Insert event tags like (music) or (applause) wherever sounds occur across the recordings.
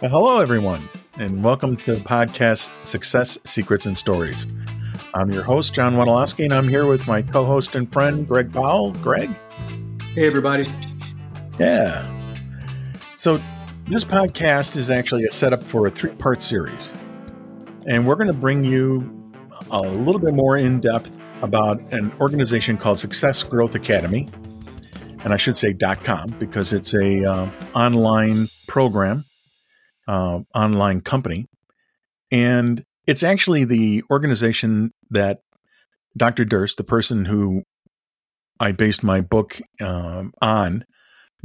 Well, hello, everyone, and welcome to the podcast Success Secrets and Stories. I'm your host, John Wandolowski, and I'm here with my co host and friend, Greg Powell. Greg? Hey, everybody. Yeah. So, this podcast is actually a setup for a three part series. And we're going to bring you a little bit more in depth about an organization called Success Growth Academy. And I should say .dot .com because it's a uh, online program uh, online company. And it's actually the organization that Dr. Durst, the person who I based my book um, on,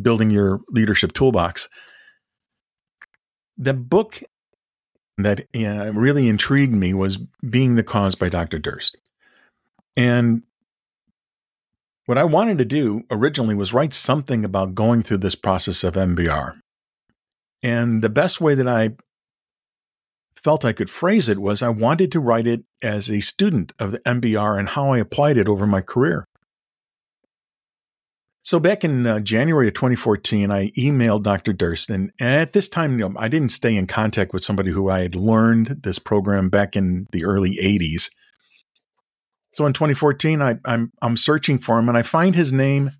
Building Your Leadership Toolbox, the book that uh, really intrigued me was Being the Cause by Dr. Durst. And what I wanted to do originally was write something about going through this process of MBR. And the best way that I felt I could phrase it was I wanted to write it as a student of the MBR and how I applied it over my career. So back in uh, January of 2014, I emailed Dr. Durst, and at this time, you know, I didn't stay in contact with somebody who I had learned this program back in the early 80s. So in 2014, I, I'm I'm searching for him, and I find his name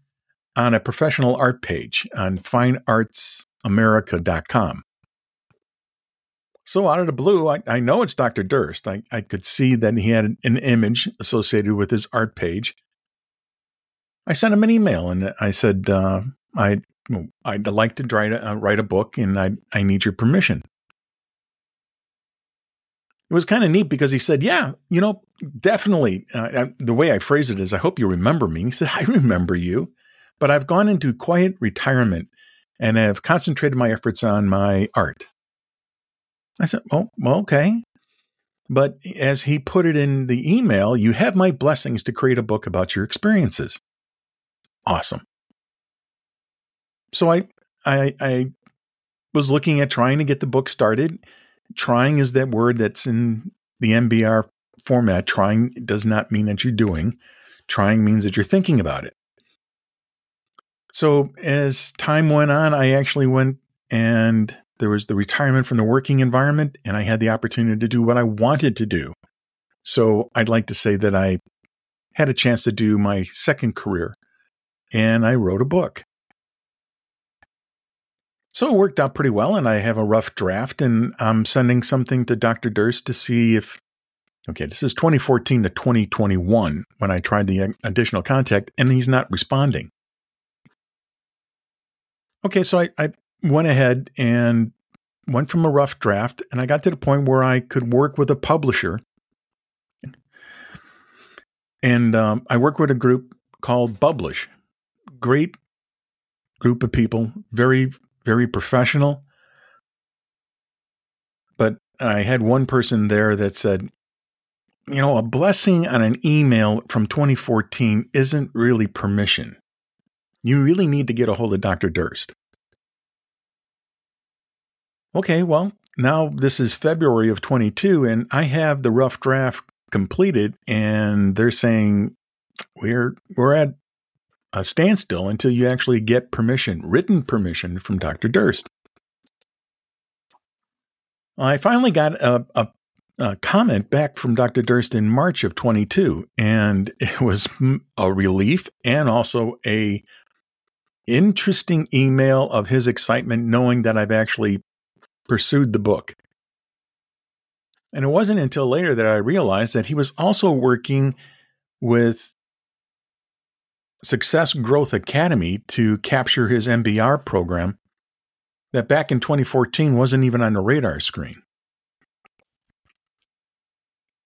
on a professional art page on Fine Arts america.com. So out of the blue, I, I know it's Dr. Durst. I, I could see that he had an image associated with his art page. I sent him an email and I said, uh, I, I'd like to write a, uh, write a book and I, I need your permission. It was kind of neat because he said, Yeah, you know, definitely. Uh, the way I phrase it is, I hope you remember me. He said, (laughs) I remember you, but I've gone into quiet retirement and have concentrated my efforts on my art. I said, oh, well, okay. But as he put it in the email, you have my blessings to create a book about your experiences. Awesome. So I, I, I was looking at trying to get the book started. Trying is that word that's in the MBR format. Trying does not mean that you're doing. Trying means that you're thinking about it. So as time went on, I actually went and there was the retirement from the working environment, and I had the opportunity to do what I wanted to do. So I'd like to say that I had a chance to do my second career, and I wrote a book. So it worked out pretty well, and I have a rough draft, and I'm sending something to Dr. Durst to see if. Okay, this is 2014 to 2021 when I tried the additional contact, and he's not responding. Okay, so I, I went ahead and went from a rough draft, and I got to the point where I could work with a publisher. And um, I work with a group called Bublish. Great group of people, very, very professional. But I had one person there that said, you know, a blessing on an email from 2014 isn't really permission you really need to get a hold of Dr. Durst. Okay, well, now this is February of 22, and I have the rough draft completed, and they're saying we're we're at a standstill until you actually get permission, written permission from Dr. Durst. I finally got a, a, a, comment back from Dr. Durst in March of 22, and (laughs) it was a relief and also a interesting email of his excitement knowing that I've actually pursued the book. And it wasn't until later that I realized that he was also working with Success Growth Academy to capture his MBR program that back in 2014 wasn't even on the radar screen.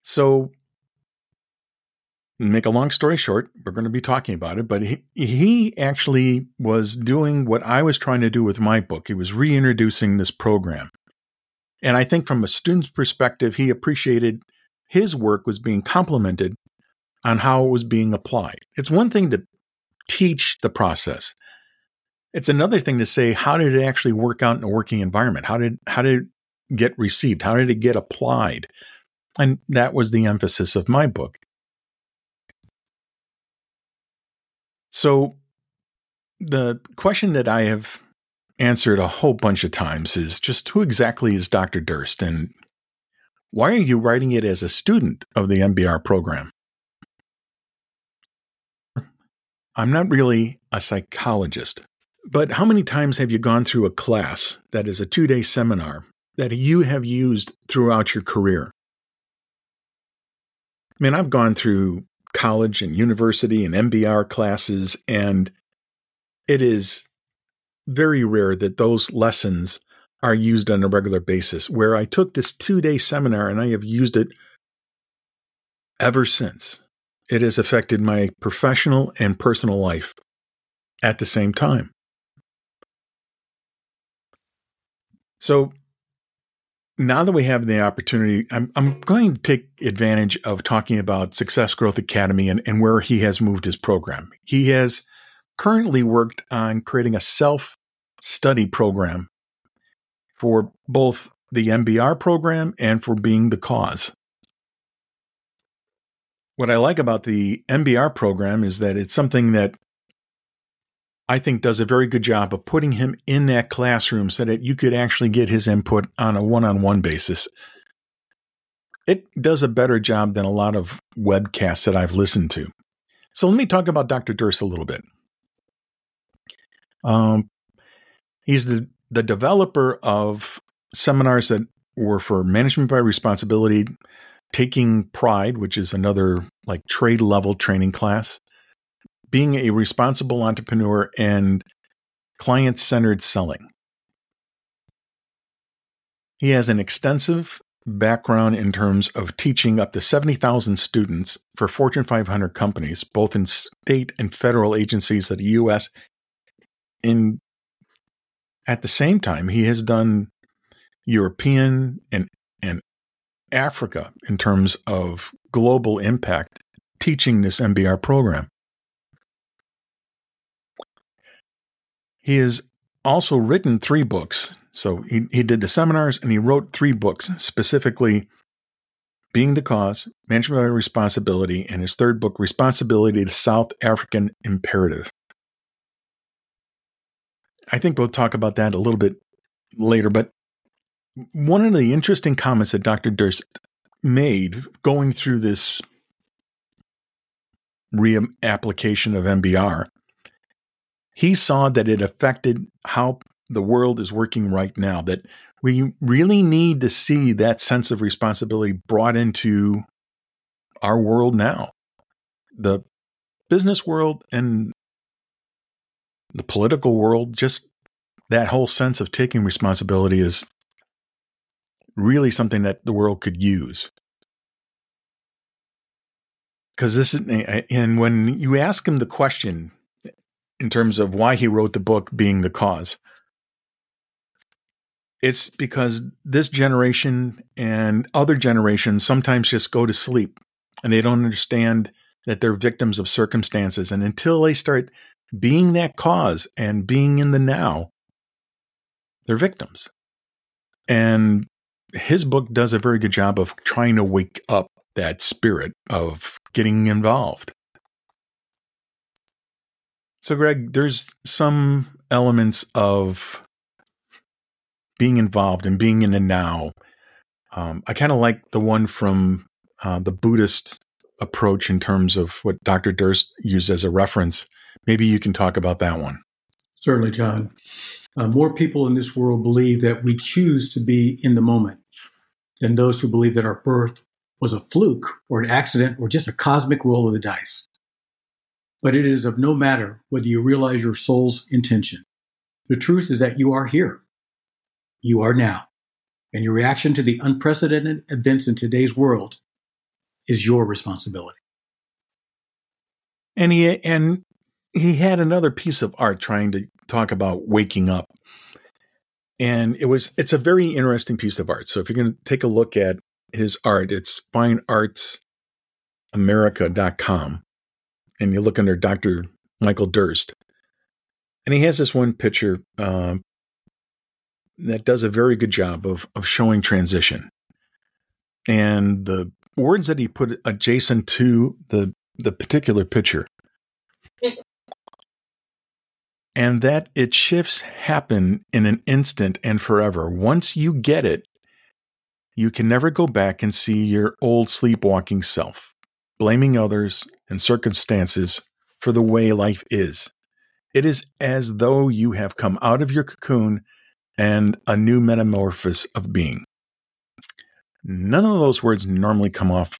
So make a long story short, we're going to be talking about it, but he, he actually was doing what I was trying to do with my book. He was reintroducing this program. And I think from a student's perspective, he appreciated his work was being complemented on how it was being applied. It's one thing to teach the process. It's another thing to say how did it actually work out in a working environment? How did how did it get received? How did it get applied? And that was the emphasis of my book. So, the question that I have answered a whole bunch of times is just who exactly is Dr. Durst and why are you writing it as a student of the MBR program? I'm not really a psychologist, but how many times have you gone through a class that is a two day seminar that you have used throughout your career? I mean, I've gone through college and university and MBR classes, and it is very rare that those lessons are used on a regular basis. Where I took this two day seminar and I have used it ever since. It has affected my professional and personal life at the same time. So now that we have the opportunity, I'm, I'm going to take advantage of talking about Success Growth Academy and, and where he has moved his program. He has currently worked on creating a self study program for both the MBR program and for being the cause. What I like about the MBR program is that it's something that I think does a very good job of putting him in that classroom so that you could actually get his input on a one on one basis. It does a better job than a lot of webcasts that I've listened to. So let me talk about Dr. Durst a little bit. Um, he's the, the developer of seminars that were for management by responsibility, taking pride, which is another like trade level training class, being a responsible entrepreneur and client centered selling. He has an extensive background in terms of teaching up to 70,000 students for Fortune 500 companies, both in state and federal agencies of the US. In at the same time, he has done European and and Africa in terms of global impact teaching this MBR program. He has also written three books. So he, he did the seminars and he wrote three books, specifically Being the Cause, Management by Responsibility, and his third book, Responsibility to South African Imperative. I think we'll talk about that a little bit later, but one of the interesting comments that Dr. Durst made going through this reapplication of MBR he saw that it affected how the world is working right now, that we really need to see that sense of responsibility brought into our world now. The business world and the political world, just that whole sense of taking responsibility is really something that the world could use. Because this is, and when you ask him the question, in terms of why he wrote the book being the cause. It's because this generation and other generations sometimes just go to sleep and they don't understand that they're victims of circumstances. And until they start being that cause and being in the now, they're victims. And his book does a very good job of trying to wake up that spirit of getting involved. So, Greg, there's some elements of being involved and being in the now. Um, I kind of like the one from uh, the Buddhist approach in terms of what Dr. Durst used as a reference. Maybe you can talk about that one. Certainly, John. Uh, more people in this world believe that we choose to be in the moment than those who believe that our birth was a fluke or an accident or just a cosmic roll of the dice. But it is of no matter whether you realize your soul's intention. The truth is that you are here. You are now. And your reaction to the unprecedented events in today's world is your responsibility. And he and he had another piece of art trying to talk about waking up. And it was it's a very interesting piece of art. So if you're going to take a look at his art, it's fineartsamerica.com and you look under Dr. Michael Durst. And he has this one picture um, that does a very good job of, of showing transition. And the words that he put adjacent to the, the particular picture. (laughs) and that its shifts happen in an instant and forever. Once you get it, you can never go back and see your old sleepwalking self, blaming others and circumstances for the way life is. It is as though you have come out of your cocoon and a new metamorphosis of being. None of those words normally come off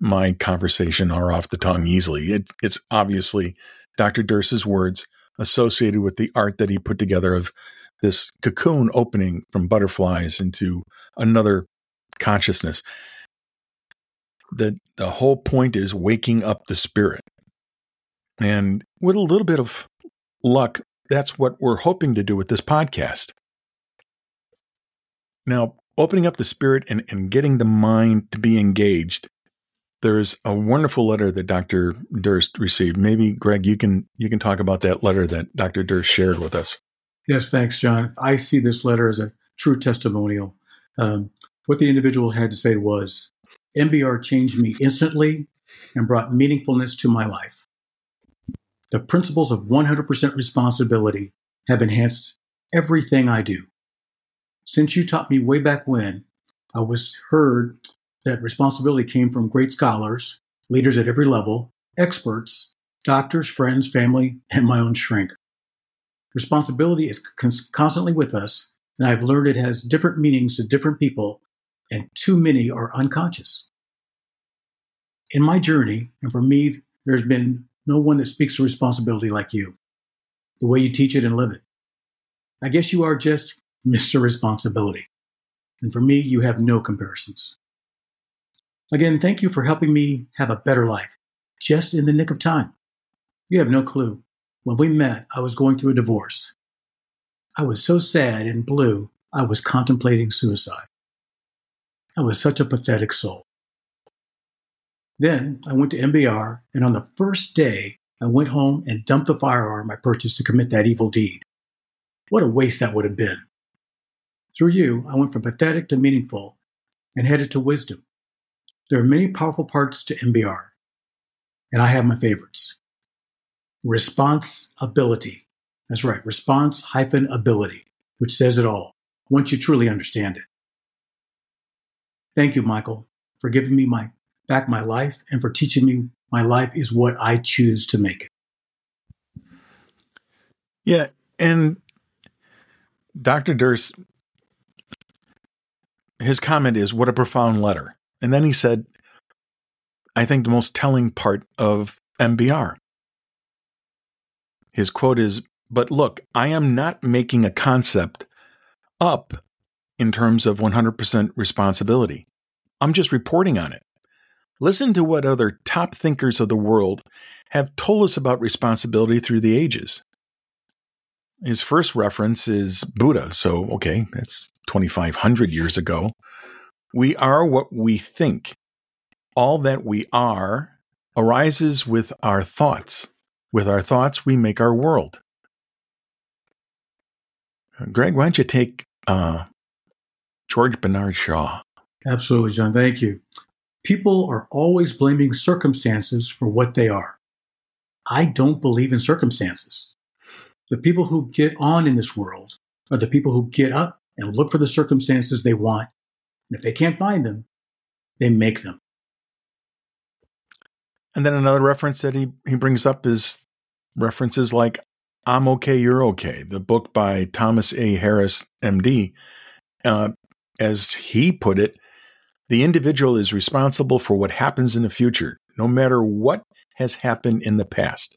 my conversation or off the tongue easily. It, it's obviously Dr. Durst's words associated with the art that he put together of this cocoon opening from butterflies into another consciousness. The, the whole point is waking up the spirit. And with a little bit of luck, that's what we're hoping to do with this podcast. Now, opening up the spirit and, and getting the mind to be engaged there's a wonderful letter that Dr. Durst received. Maybe Greg, you can you can talk about that letter that Dr. Durst shared with us. Yes, thanks, John. I see this letter as a true testimonial. Um, what the individual had to say was, MBR changed me instantly and brought meaningfulness to my life. The principles of 100% responsibility have enhanced everything I do. Since you taught me way back when, I was heard that responsibility came from great scholars, leaders at every level, experts, doctors, friends, family, and my own shrink. Responsibility is constantly with us, and I've learned it has different meanings to different people, and too many are unconscious. In my journey, and for me, there's been no one that speaks of responsibility like you, the way you teach it and live it. I guess you are just Mr. Responsibility. And for me, you have no comparisons. Again, thank you for helping me have a better life, just in the nick of time. You have no clue. When we met, I was going through a divorce. I was so sad and blue, I was contemplating suicide. I was such a pathetic soul. Then I went to MBR, and on the first day, I went home and dumped the firearm I purchased to commit that evil deed. What a waste that would have been. Through you, I went from pathetic to meaningful and headed to wisdom. There are many powerful parts to MBR, and I have my favorites. Response ability. That's right, response hyphen ability, which says it all once you truly understand it. Thank you, Michael, for giving me my back my life and for teaching me my life is what I choose to make it. Yeah, and Dr. Durst, his comment is, What a profound letter. And then he said, I think the most telling part of MBR. His quote is, But look, I am not making a concept up in terms of 100% responsibility. I'm just reporting on it. Listen to what other top thinkers of the world have told us about responsibility through the ages. His first reference is Buddha, so okay, that's 2,500 years ago. We are what we think. All that we are arises with our thoughts. With our thoughts, we make our world. Greg, why don't you take uh, George Bernard Shaw? Absolutely, John. Thank you. People are always blaming circumstances for what they are. I don't believe in circumstances. The people who get on in this world are the people who get up and look for the circumstances they want and if they can't find them, they make them. And then another reference that he, he brings up is references like I'm okay, you're okay, the book by Thomas A. Harris, MD. Uh, as he put it, the individual is responsible for what happens in the future, no matter what has happened in the past.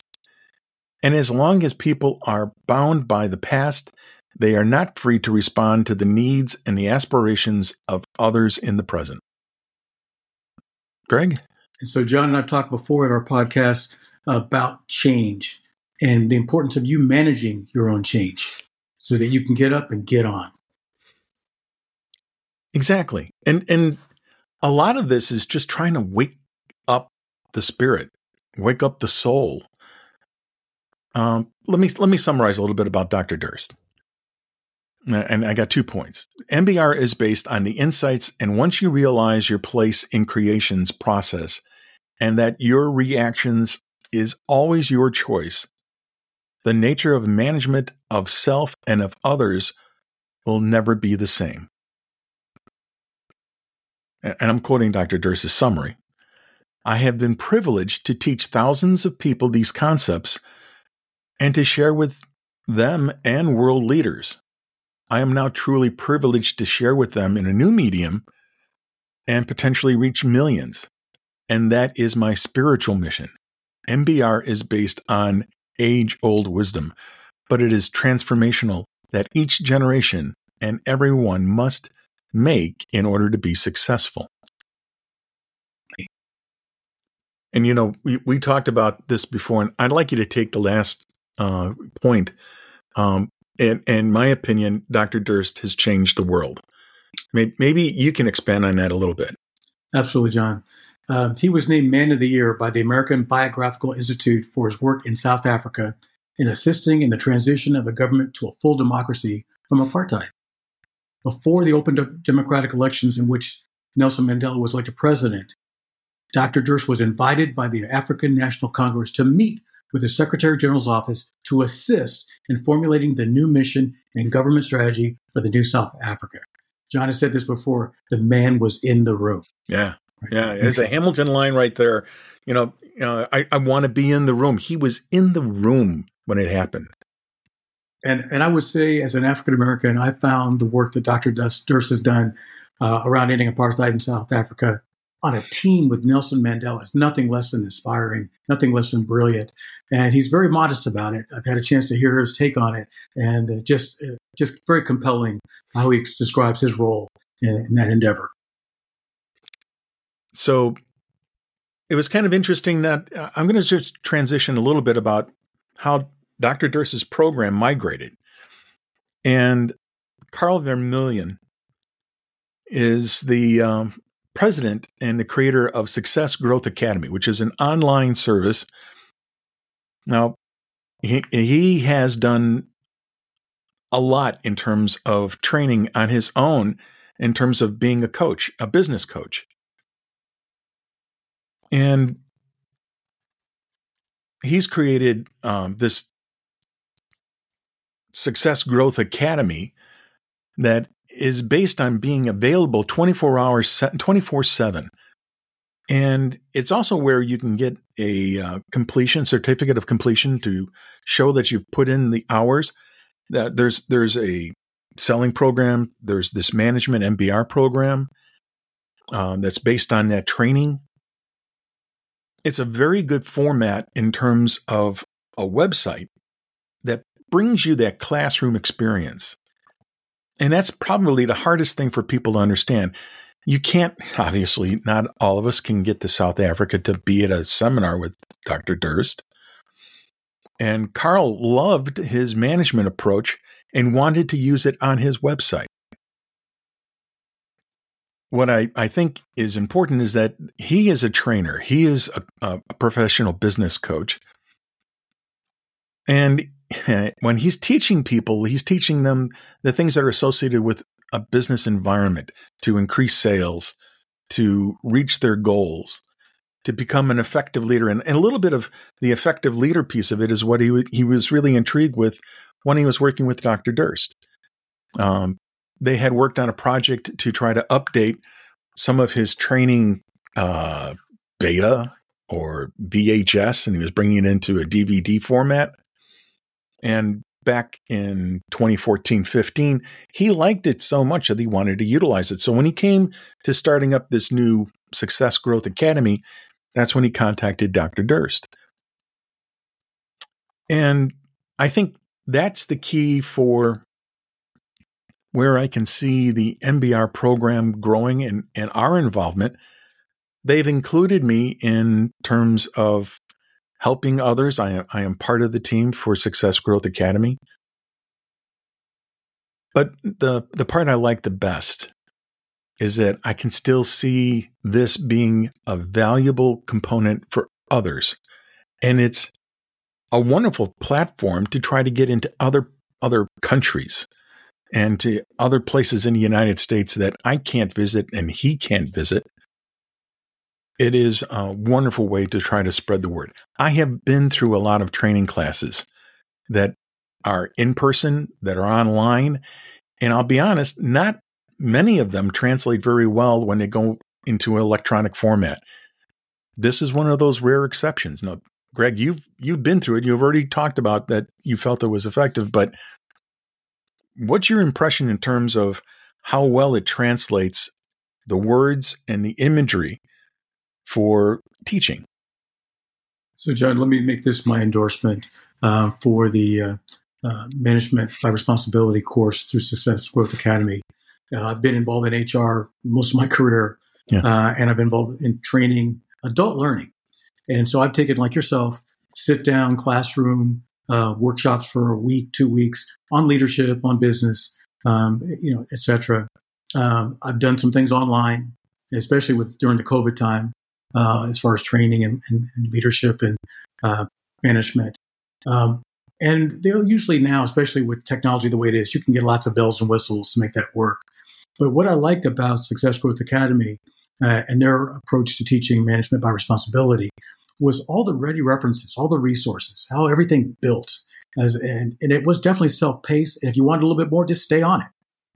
And as long as people are bound by the past, they are not free to respond to the needs and the aspirations of others in the present. Greg? So, John and I've talked before in our podcast about change and the importance of you managing your own change so that you can get up and get on. Exactly. And and a lot of this is just trying to wake up the spirit, wake up the soul. Um, let me let me summarize a little bit about Dr. Durst and I got two points. MBR is based on the insights, and once you realize your place in creation's process and that your reactions is always your choice, the nature of management of self and of others will never be the same. And I'm quoting Dr. Durst's summary. I have been privileged to teach thousands of people these concepts and to share with them and world leaders. I am now truly privileged to share with them in a new medium and potentially reach millions. And that is my spiritual mission. MBR is based on age old wisdom, but it is transformational that each generation and everyone must make in order to be successful. And you know, we, we talked about this before, and I'd like you to take the last uh, point. Um, and, in my opinion, Dr. Durst has changed the world. Maybe you can expand on that a little bit. Absolutely, John. Uh, he was named Man of the Year by the American Biographical Institute for his work in South Africa in assisting in the transition of the government to a full democracy from apartheid. Before the open democratic elections in which Nelson Mandela was elected president, Dr. Durst was invited by the African National Congress to meet with the Secretary General's office to assist in formulating the new mission and government strategy for the new South Africa. John has said this before the man was in the room. Yeah. Yeah. There's a Hamilton line right there. You know, you know I, I want to be in the room. He was in the room when it happened. And, and I would say, as an African American, I found the work that Dr. Durst has done uh, around ending apartheid in South Africa on a team with Nelson Mandela is nothing less than inspiring, nothing less than brilliant. And he's very modest about it. I've had a chance to hear his take on it, and uh, just uh, just very compelling how he describes his role in, in that endeavor. So it was kind of interesting that uh, I'm going to just transition a little bit about how Dr. Durst's program migrated. And Karel Vermeulen is the um, president and the creator of Success Growth Academy, which is an online service. Now, he, he has done a lot in terms of training on his own, in terms of being a coach, a business coach. And he's created um, this Success Growth Academy that is based on being available 24 hours, 24 7. And it's also where you can get a uh, completion certificate of completion to show that you've put in the hours. That there's there's a selling program. There's this management MBR program um, that's based on that training it's a very good format in terms of a website that brings you that classroom experience. And that's probably the hardest thing for people to understand. You can't, (laughs) obviously, not all of us can get to South Africa to be at a seminar with Dr. Durst. And Karel loved his management approach and wanted to use it on his website what I, I think is important is that he is a trainer. He is a, a professional business coach. And (laughs) when he's teaching people, he's teaching them the things that are associated with a business environment to increase sales, to reach their goals, to become an effective leader. And, and a little bit of the effective leader piece of it is what he, he was really intrigued with when he was working with Dr. Durst. Um, they had worked on a project to try to update some of his training uh, beta or VHS, and he was bringing it into a DVD format. And back in 2014 15, he liked it so much that he wanted to utilize it. So when he came to starting up this new Success Growth Academy, that's when he contacted Dr. Durst. And I think that's the key for where I can see the MBR program growing and, and our involvement, they've included me in terms of helping others. I am, I am part of the team for Success Growth Academy. But the, the part I like the best is that I can still see this being a valuable component for others. And it's a wonderful platform to try to get into other other countries and to other places in the United States that I can't visit and he can't visit. It is a wonderful way to try to spread the word. I have been through a lot of training classes that are in person, that are online. And I'll be honest, not many of them translate very well when they go into an electronic format. This is one of those rare exceptions. Now, Greg, you've you've been through it. You've already talked about that you felt it was effective, but what's your impression in terms of how well it translates the words and the imagery for teaching? So, John, let me make this my endorsement uh, for the uh, uh, Management by Responsibility course through Success Growth Academy. Uh, I've been involved in HR most of my career, yeah. Uh, and I've been involved in training adult learning. And so I've taken, like yourself, sit down classroom uh, workshops for a week, two weeks on leadership, on business, um, you know, etc. Um, I've done some things online, especially with during the COVID time, uh, as far as training and, and, and leadership and uh, management. Um, and they'll usually now, especially with technology the way it is, you can get lots of bells and whistles to make that work. But what I liked about Success Growth Academy uh, and their approach to teaching management by responsibility was all the ready references, all the resources, how everything built. As, and, and it was definitely self-paced. And if you wanted a little bit more, just stay on it.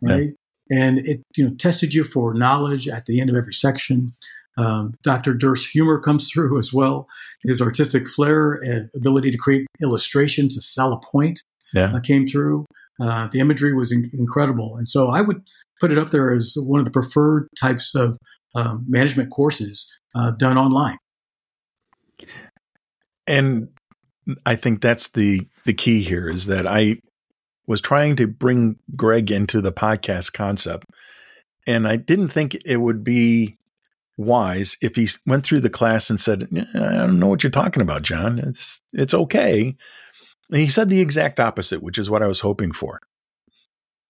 Right. Yeah. And it, you know, tested you for knowledge at the end of every section. Um, Dr. Durst's humor comes through as well. His artistic flair and ability to create illustrations to sell a point yeah. uh, came through. Uh, the imagery was in- incredible. And so I would put it up there as one of the preferred types of um, management courses uh, done online. And I think that's the the key here is that I was trying to bring Greg into the podcast concept, and I didn't think it would be wise if he went through the class and said, "I don't know what you're talking about, John. It's it's okay." And he said the exact opposite, which is what I was hoping for.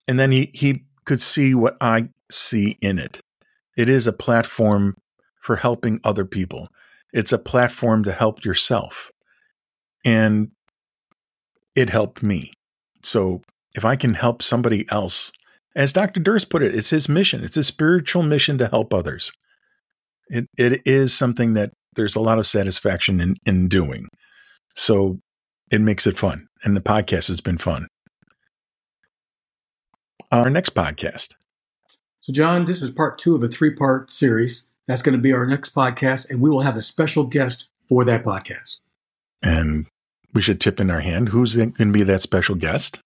And then he he could see what I see in it. It is a platform for helping other people. It's a platform to help yourself. And it helped me. So if I can help somebody else, as Dr. Durst put it, it's his mission. It's a spiritual mission to help others. It it is something that there's a lot of satisfaction in, in doing. So it makes it fun. And the podcast has been fun. Our next podcast. So, John, this is part two of a three part series. That's going to be our next podcast, and we will have a special guest for that podcast. And we should tip in our hand. Who's going to be that special guest?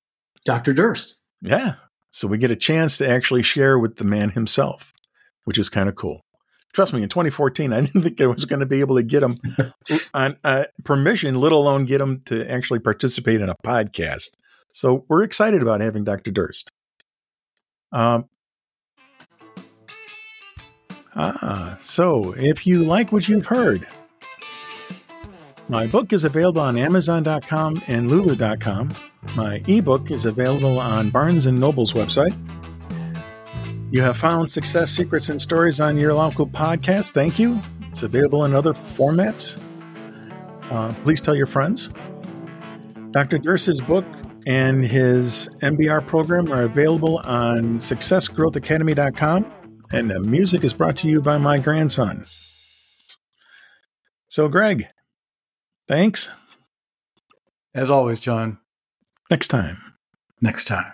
Dr. Durst. Yeah. So we get a chance to actually share with the man himself, which is kind of cool. Trust me, in 2014, I (laughs) didn't think I was going to be able to get him (laughs) on uh, permission, let alone get him to actually participate in a podcast. So we're excited about having Dr. Durst. Um, Ah, so if you like what you've heard, my book is available on Amazon.com and Lulu.com. My ebook is available on Barnes & Noble's website. You have found success secrets and stories on your local podcast. Thank you. It's available in other formats. Uh, please tell your friends. Dr. Durst's book and his MBR program are available on successgrowthacademy.com and the music is brought to you by my grandson. So, Greg, thanks. As always, John. Next time. Next time.